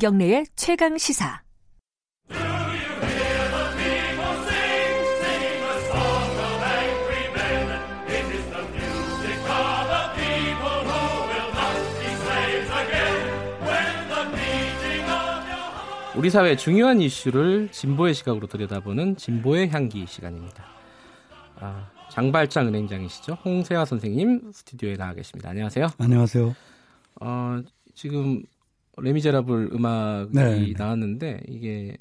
김경래의 최강 시사. 우리 사회 중요한 이슈를 진보의 시각으로 들여다보는 진보의 향기 시간입니다. 아, 장발장 은행장이시죠? 홍세화 선생님 스튜디오에 나와 계십니다. 안녕하세요. 안녕하세요. 어, 지금 레미제라블 음악이 네. 나왔는데 이게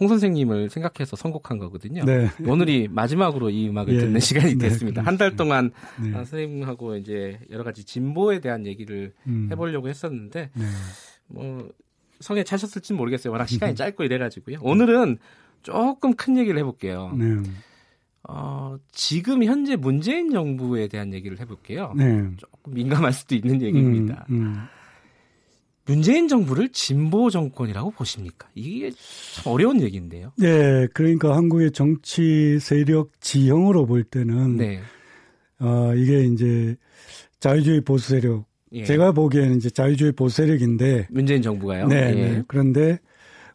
홍 선생님을 생각해서 선곡한 거거든요. 네. 오늘이 마지막으로 이 음악을 예. 듣는 시간이 네, 됐습니다. 네, 한달 동안 네. 선생님하고 이제 여러 가지 진보에 대한 얘기를 음. 해보려고 했었는데 네. 뭐 성에 차셨을지 모르겠어요. 워낙 시간이 짧고 이래가지고요. 오늘은 조금 큰 얘기를 해볼게요. 네. 어, 지금 현재 문재인 정부에 대한 얘기를 해볼게요. 네. 조금 민감할 수도 있는 얘기입니다. 음, 음. 문재인 정부를 진보 정권이라고 보십니까? 이게 참 어려운 얘기인데요. 네, 그러니까 한국의 정치 세력 지형으로 볼 때는 네. 어, 이게 이제 자유주의 보수 세력 예. 제가 보기에는 이제 자유주의 보수 세력인데 문재인 정부가요. 네, 예. 네. 그런데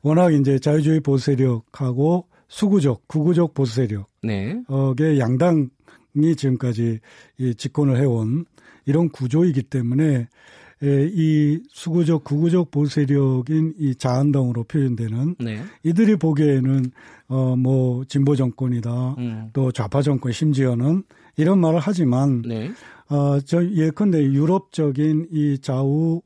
워낙 이제 자유주의 보수 세력하고 수구적, 구구적 보수 세력의 네. 양당이 지금까지 이 집권을 해온 이런 구조이기 때문에 이 수구적, 구구적 보수 세력인 이 자한당으로 표현되는 네. 이들이 보기에는 어 뭐 진보 정권이다, 음. 또 좌파 정권 심지어는 이런 말을 하지만 네. 어저 예컨대 유럽적인 이 좌우로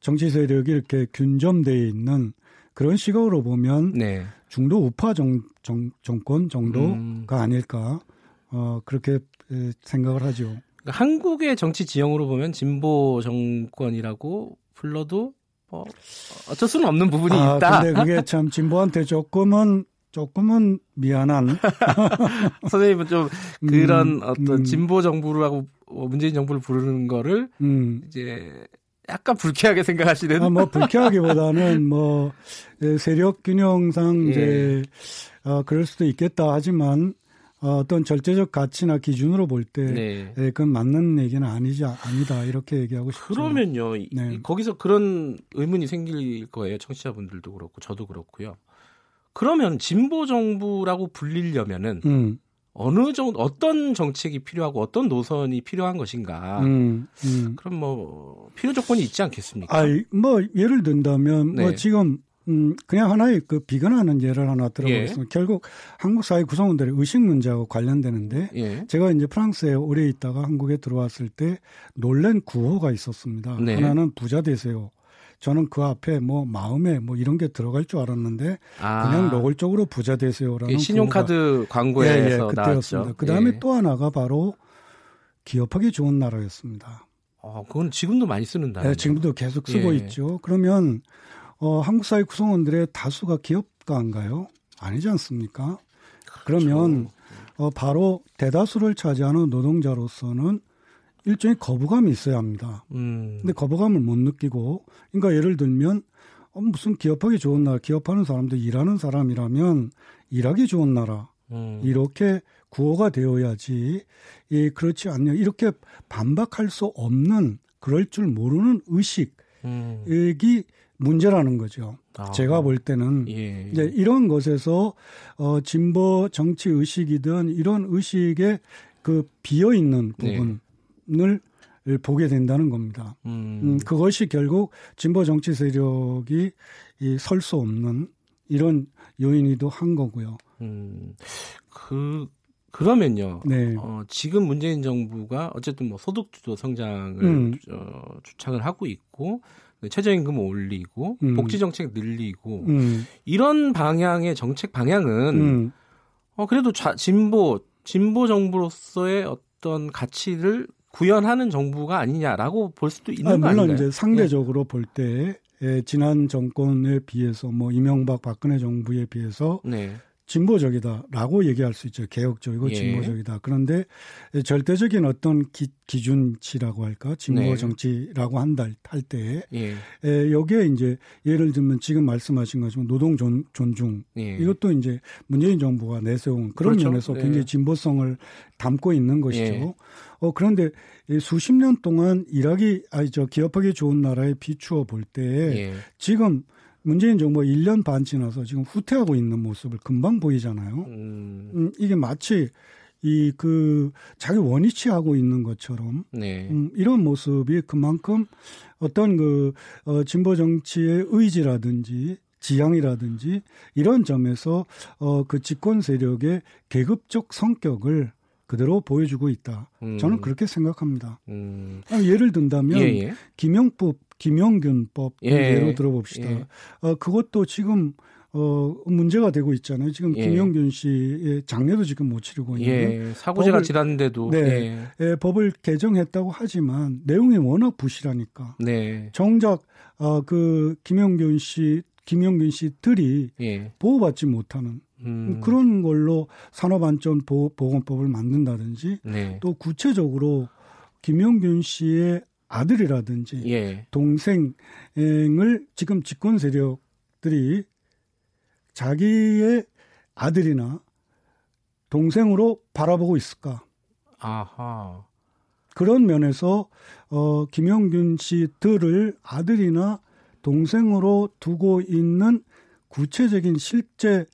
정치 세력이 이렇게 균점되어 있는 그런 시각으로 보면 네. 중도 우파 정, 정, 정권 정도가 음. 아닐까 어, 그렇게 생각을 하죠. 그러니까 한국의 정치 지형으로 보면 진보 정권이라고 불러도 뭐 어쩔 수는 없는 부분이 아, 있다. 근데 그게 참 진보한테 조금은 조금은 미안한 선생님은 좀 그런 음, 어떤 음. 진보 정부라고 문재인 정부를 부르는 거를 음. 이제 약간 불쾌하게 생각하시는. 아, 뭐 불쾌하기보다는 뭐 세력 균형상 예. 이제 어, 그럴 수도 있겠다 하지만 어, 어떤 절대적 가치나 기준으로 볼때 네. 예, 그건 맞는 얘기는 아니지 아니다 이렇게 얘기하고 싶죠. 그러면요, 네. 거기서 그런 의문이 생길 거예요. 청취자분들도 그렇고 저도 그렇고요. 그러면 진보 정부라고 불리려면은 음. 어느 정도 어떤 정책이 필요하고 어떤 노선이 필요한 것인가. 음, 음. 그럼 뭐 필요 조건이 있지 않겠습니까? 아, 뭐 예를 든다면 뭐 네. 뭐 지금 음, 그냥 하나의 그 비근하는 예를 하나 들어보겠습니다. 예. 결국 한국 사회 구성원들의 의식 문제하고 관련되는데 예. 제가 이제 프랑스에 오래 있다가 한국에 들어왔을 때 놀란 구호가 있었습니다. 네. 하나는 부자 되세요. 저는 그 앞에 뭐 마음에 뭐 이런 게 들어갈 줄 알았는데 아. 그냥 노골적으로 부자 되세요라는 신용카드 광고에서 예, 예, 그때였습니다. 그 다음에 예. 또 하나가 바로 기업하기 좋은 나라였습니다. 아, 그건 지금도 많이 쓰는 나라. 네, 지금도 계속 쓰고 예. 있죠. 그러면 어, 한국 사회 구성원들의 다수가 기업가인가요? 아니지 않습니까? 그렇죠. 그러면 어, 바로 대다수를 차지하는 노동자로서는 일종의 거부감이 있어야 합니다. 음. 근데 거부감을 못 느끼고, 그러니까 예를 들면 어, 무슨 기업하기 좋은 나라, 기업하는 사람들 일하는 사람이라면 일하기 좋은 나라 음. 이렇게 구호가 되어야지. 예, 그렇지 않냐 이렇게 반박할 수 없는 그럴 줄 모르는 의식이 음. 문제라는 거죠. 아. 제가 볼 때는 예, 예. 이제 이런 것에서 어 진보 정치 의식이든 이런 의식에 그 비어 있는 네. 부분. 네. 을 보게 된다는 겁니다. 음. 음, 그것이 결국 진보 정치 세력이 설 수 없는 이런 요인이도 한 거고요. 음, 그 그러면요. 네. 어, 지금 문재인 정부가 어쨌든 뭐 소득주도 성장을 음. 어, 주창을 하고 있고 최저임금 올리고 음. 복지 정책 늘리고 음. 이런 방향의 정책 방향은 음. 어, 그래도 좌, 진보 진보 정부로서의 어떤 가치를 구현하는 정부가 아니냐라고 볼 수도 있는 아, 물론 아닌가요? 이제 상대적으로 네. 볼때 예, 지난 정권에 비해서 뭐 이명박 박근혜 정부에 비해서 네. 진보적이다라고 얘기할 수 있죠. 개혁적이고 예. 진보적이다. 그런데 절대적인 어떤 기, 준치라고 할까 진보 네. 정치라고 한다 할 때, 예. 에, 여기에 이제 예를 들면 지금 말씀하신 것처럼 노동 존, 존중 예. 이것도 이제 문재인 정부가 내세운 그런 그렇죠? 면에서 네. 굉장히 진보성을 담고 있는 것이죠. 예. 어 그런데 수십 년 동안 일하기 아니 저 기업하기 좋은 나라에 비추어 볼때 예. 지금 문재인 정부가 1년 반 지나서 지금 후퇴하고 있는 모습을 금방 보이잖아요. 음. 음 이게 마치 이 그 자기 원위치 하고 있는 것처럼 네. 음, 이런 모습이 그만큼 어떤 그 어, 진보 정치의 의지라든지 지향이라든지 이런 점에서 어, 그 집권 세력의 계급적 성격을 그대로 보여주고 있다. 음. 저는 그렇게 생각합니다. 음. 예를 든다면 예, 예. 김영법, 김영균법 예. 예로 들어봅시다. 예. 어, 그것도 지금 어, 문제가 되고 있잖아요. 지금 예. 김영균 씨의 장례도 지금 못 치르고 있는 예. 사고제가 지났는데도 네, 예. 예. 법을 개정했다고 하지만 내용이 워낙 부실하니까 네. 정작 어, 그 김영균 씨 김영균 씨들이 예. 보호받지 못하는 음. 그런 걸로 산업안전보건법을 만든다든지 네. 또 구체적으로 김영균 씨의 아들이라든지 예. 동생을 지금 집권 세력들이 자기의 아들이나 동생으로 바라보고 있을까? 아하. 그런 면에서 어 김영균 씨들을 아들이나 동생으로 두고 있는 구체적인 실제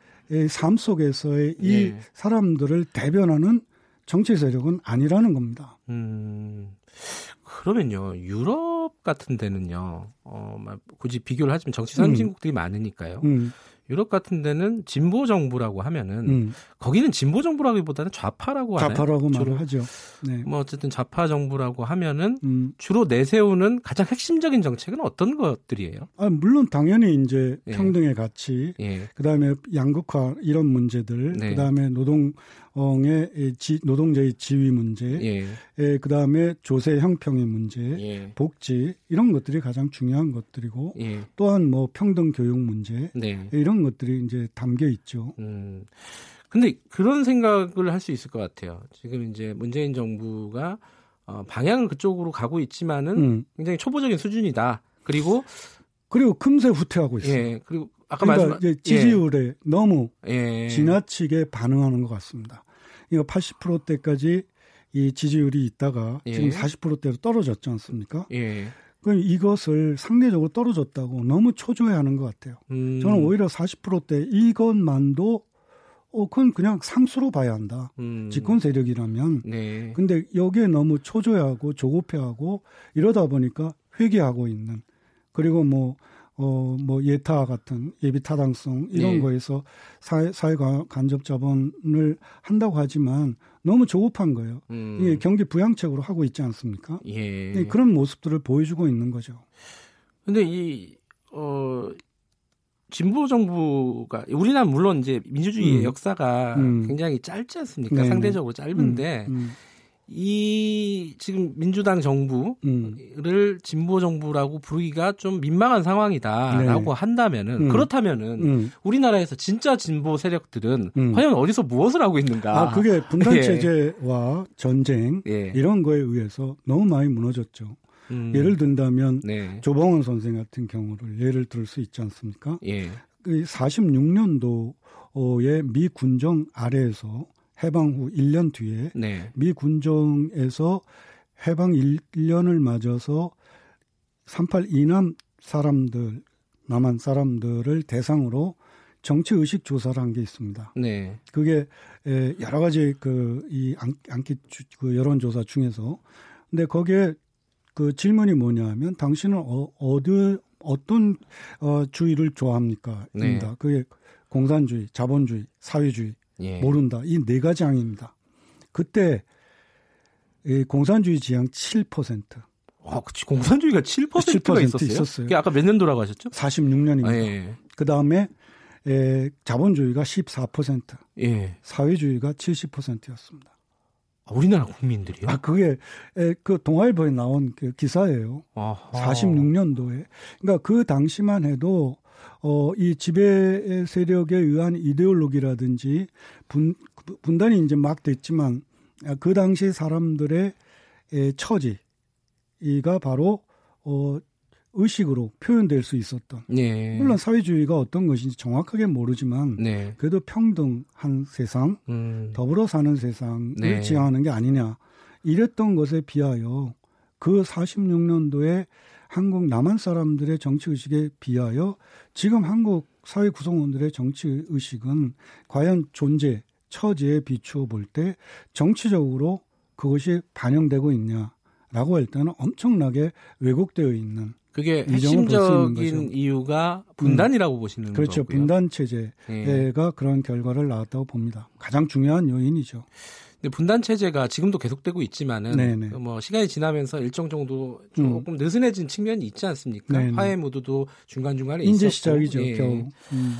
삶 속에서의 이 예. 사람들을 대변하는 정치 세력은 아니라는 겁니다. 음, 그러면요, 유럽 같은 데는요, 어, 굳이 비교를 하자면 정치 선진국들이 음. 많으니까요. 음. 유럽 같은 데는 진보 정부라고 하면은 음. 거기는 진보 정부라기보다는 좌파라고 하나요? 좌파라고 말을 하죠. 네. 뭐 어쨌든 좌파 정부라고 하면은 음. 주로 내세우는 가장 핵심적인 정책은 어떤 것들이에요? 아, 물론 당연히 이제 예. 평등의 가치, 예. 그다음에 양극화 이런 문제들, 네. 그다음에 노동 의 지, 노동자의 지위 문제, 예. 예, 그 다음에 조세 형평의 문제, 예. 복지 이런 것들이 가장 중요한 것들이고 예. 또한 뭐 평등 교육 문제 네. 이런 것들이 이제 담겨 있죠. 음. 근데 그런 생각을 할 수 있을 것 같아요. 지금 이제 문재인 정부가 어, 방향은 그쪽으로 가고 있지만은 음. 굉장히 초보적인 수준이다. 그리고 그리고 금세 후퇴하고 있어요. 예. 그리고 아까 그러니까 말씀 이제 지지율에 예. 너무 예. 지나치게 반응하는 것 같습니다. 이거 80%대까지 이 지지율이 있다가 예. 지금 40%대로 떨어졌지 않습니까? 예. 그럼 이것을 상대적으로 떨어졌다고 너무 초조해하는 것 같아요. 음. 저는 오히려 40%대 이것만도 어, 그건 그냥 상수로 봐야 한다. 음. 집권 세력이라면. 네. 근데 여기에 너무 초조해하고 조급해하고 이러다 보니까 회귀하고 있는 그리고 뭐 어, 뭐 예타 같은 예비 타당성 이런 네. 거에서 사회, 사회 간접 자본을 한다고 하지만 너무 조급한 거예요. 음. 이게 경기 부양책으로 하고 있지 않습니까? 예. 네, 그런 모습들을 보여주고 있는 거죠. 근데 이, 어, 진보 정부가 우리나라 물론 이제 민주주의의 음. 역사가 음. 굉장히 짧지 않습니까? 네네. 상대적으로 짧은데 음. 음. 이 지금 민주당 정부를 음. 진보 정부라고 부르기가 좀 민망한 상황이다라고 네. 한다면은 음. 그렇다면은 음. 우리나라에서 진짜 진보 세력들은 음. 과연 어디서 무엇을 하고 있는가? 아 그게 분단 예. 체제와 예. 전쟁 예. 이런 거에 의해서 너무 많이 무너졌죠. 음. 예를 든다면 네. 조봉원 선생 같은 경우를 예를 들 수 있지 않습니까? 예. 46년도에 미 군정 아래에서 해방 후 1년 뒤에 네. 미 군정에서 해방 1년을 맞아서 38 이남 사람들 남한 사람들을 대상으로 정치 의식 조사를 한 게 있습니다. 네. 그게 여러 가지 그이 안기 그 여론 조사 중에서 근데 거기에 그 질문이 뭐냐하면 당신은 어, 어디 어떤 어 주의를 좋아합니까? 입니다. 네. 그게 공산주의, 자본주의, 사회주의 예. 모른다. 이 네 가지 항입니다. 그때 이 공산주의 지향 7%. 아, 그치. 공산주의가 7%가 7% 있었어요. 있었어요. 아까 몇 년도라고 하셨죠? 46년입니다. 아, 예. 그 다음에 에, 자본주의가 14%, 예. 사회주의가 70%였습니다. 아, 우리나라 국민들이요? 아, 그게, 에, 그 동아일보에 나온 그 기사예요. 아하. 46년도에. 그러니까 그 당시만 해도 어, 이 지배 세력에 의한 이데올로기라든지 분, 분단이 이제 막 됐지만 그 당시 사람들의 처지가 바로 어, 의식으로 표현될 수 있었던. 네. 물론 사회주의가 어떤 것인지 정확하게 모르지만 네. 그래도 평등한 세상, 음. 더불어 사는 세상을 네. 지향하는 게 아니냐. 이랬던 것에 비하여 그 46년도에 한국 남한 사람들의 정치 의식에 비하여 지금 한국 사회 구성원들의 정치 의식은 과연 존재, 처지에 비추어 볼 때 정치적으로 그것이 반영되고 있냐라고 할 때는 엄청나게 왜곡되어 있는 그게 핵심적인 이유가 분단이라고 음. 보시는 그렇죠. 거고요. 분단 체제가 예. 그런 결과를 낳았다고 봅니다. 가장 중요한 요인이죠. 근데 분단 체제가 지금도 계속되고 있지만은 네네. 그뭐 시간이 지나면서 일정 정도 조금 음. 느슨해진 측면이 있지 않습니까? 네네. 화해 무드도 중간 중간에 이제 있었고. 시작이죠. 예. 겨우. 음.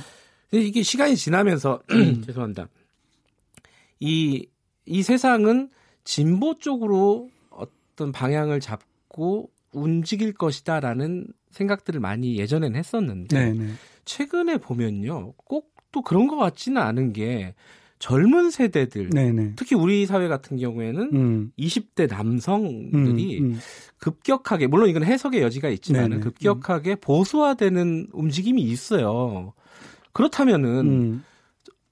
이게 시간이 지나면서 죄송합니다. 이이 세상은 진보 쪽으로 어떤 방향을 잡고 움직일 것이다라는 생각들을 많이 예전에는 했었는데 네네. 최근에 보면요 꼭 또 그런 것 같지는 않은 게 젊은 세대들 네네. 특히 우리 사회 같은 경우에는 음. 20대 남성들이 음, 음. 급격하게 물론 이건 해석의 여지가 있지만 급격하게 보수화되는 움직임이 있어요. 그렇다면은 음.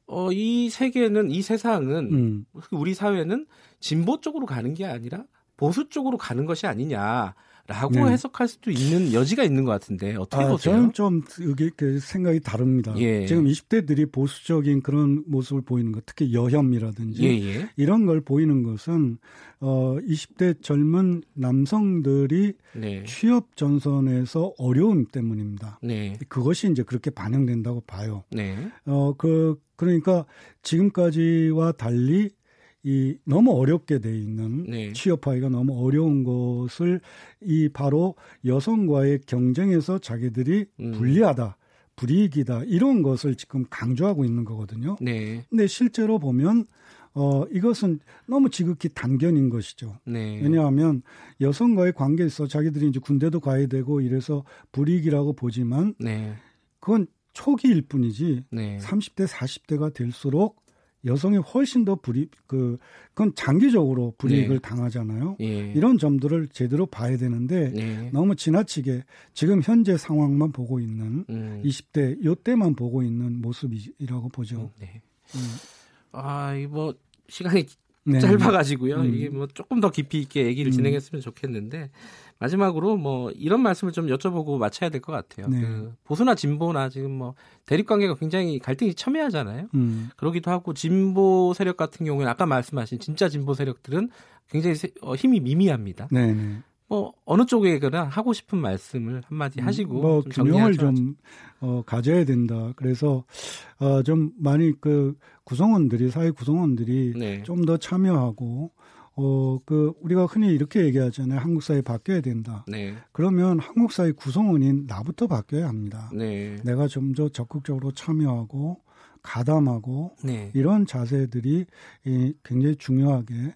어, 이 세계는 이 세상은 음. 우리 사회는 진보 쪽으로 가는 게 아니라 보수 쪽으로 가는 것이 아니냐. 라고 네. 해석할 수도 있는 여지가 있는 것 같은데 어떻게 아, 보세요? 저는 좀 이게 그 생각이 다릅니다. 예. 지금 20대들이 보수적인 그런 모습을 보이는 것, 특히 여혐이라든지 예예. 예. 이런 걸 보이는 것은 어 20대 젊은 남성들이 네. 취업 전선에서 어려움 때문입니다. 네. 그것이 이제 그렇게 반영된다고 봐요. 네. 어그 그러니까 지금까지와 달리 이 너무 어렵게 돼 있는 네. 취업하기가 너무 어려운 것을 이 바로 여성과의 경쟁에서 자기들이 음. 불리하다. 불이익이다 이런 것을 지금 강조하고 있는 거거든요. 네. 근데 실제로 보면 어 이것은 너무 지극히 단견인 것이죠. 네. 왜냐하면 여성과의 관계에서 자기들이 이제 군대도 가야 되고 이래서 불이익이라고 보지만 네. 그건 초기일 뿐이지 네. 30대 40대가 될수록 여성이 훨씬 더 불이 그 그건 장기적으로 불이익을 네. 당하잖아요. 예. 이런 점들을 제대로 봐야 되는데 네. 너무 지나치게 지금 현재 상황만 보고 있는 음. 20대 요때만 보고 있는 모습이라고 보죠. 음, 네. 음. 아, 이뭐 시간이 네. 짧아가지고요. 음. 이게 뭐 조금 더 깊이 있게 얘기를 음. 진행했으면 좋겠는데 마지막으로 뭐 이런 말씀을 좀 여쭤보고 마쳐야 될 것 같아요. 네. 그 보수나 진보나 지금 뭐 대립 관계가 굉장히 갈등이 첨예하잖아요. 음. 그러기도 하고 진보 세력 같은 경우에는 아까 말씀하신 진짜 진보 세력들은 굉장히 세, 어, 힘이 미미합니다. 네. 네. 뭐 어느 쪽에거나 하고 싶은 말씀을 한마디 음, 하시고 뭐 균형을 좀 어, 가져야 된다. 그래서 어, 좀 많이 그 구성원들이 사회 구성원들이 네. 좀더 참여하고 어, 그, 우리가 흔히 이렇게 얘기하잖아요. 한국 사회 바뀌어야 된다. 네. 그러면 한국 사회 구성원인 나부터 바뀌어야 합니다. 네. 내가 좀 더 적극적으로 참여하고 가담하고 네. 이런 자세들이 굉장히 중요하게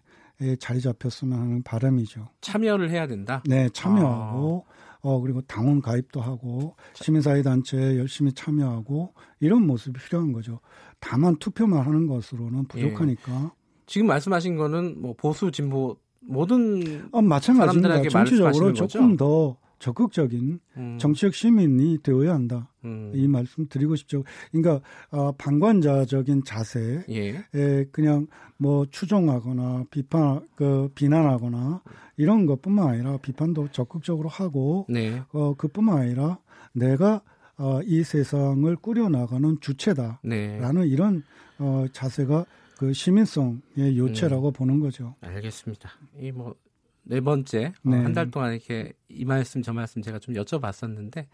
자리 잡혔으면 하는 바람이죠. 참여를 해야 된다? 네, 참여하고, 아. 어, 그리고 당원 가입도 하고, 시민사회 단체에 열심히 참여하고, 이런 모습이 필요한 거죠. 다만 투표만 하는 것으로는 부족하니까. 예. 지금 말씀하신 거는 뭐 보수 진보 모든 어, 마찬가지입니다. 정치적으로 조금 더 적극적인 음. 정치적 시민이 되어야 한다. 음. 이 말씀 드리고 싶죠. 그러니까 어, 방관자적인 자세에 예. 그냥 뭐 추종하거나 비판 그 비난하거나 이런 것뿐만 아니라 비판도 적극적으로 하고 네. 어, 그뿐만 아니라 내가 어, 이 세상을 꾸려 나가는 주체다라는 네. 이런 어, 자세가 그 시민성의 요체라고 음. 보는 거죠. 알겠습니다. 이뭐 네 번째 어, 네. 어, 한달 동안 이렇게 이 말씀 저 말씀 제가 좀 여쭤봤었는데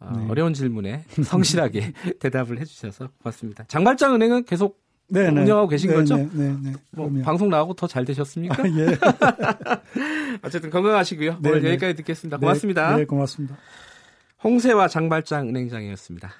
어, 네. 어려운 질문에 성실하게 대답을 해주셔서 고맙습니다. 장발장 은행은 계속 네네. 네. 운영하고 계신 네네. 거죠? 네네. 네. 뭐 방송 나가고 더 잘 되셨습니까? 아, 예. 어쨌든 건강하시고요. 네네. 오늘 여기까지 듣겠습니다. 고맙습니다. 네, 고맙습니다. 홍세와 장발장 은행장이었습니다.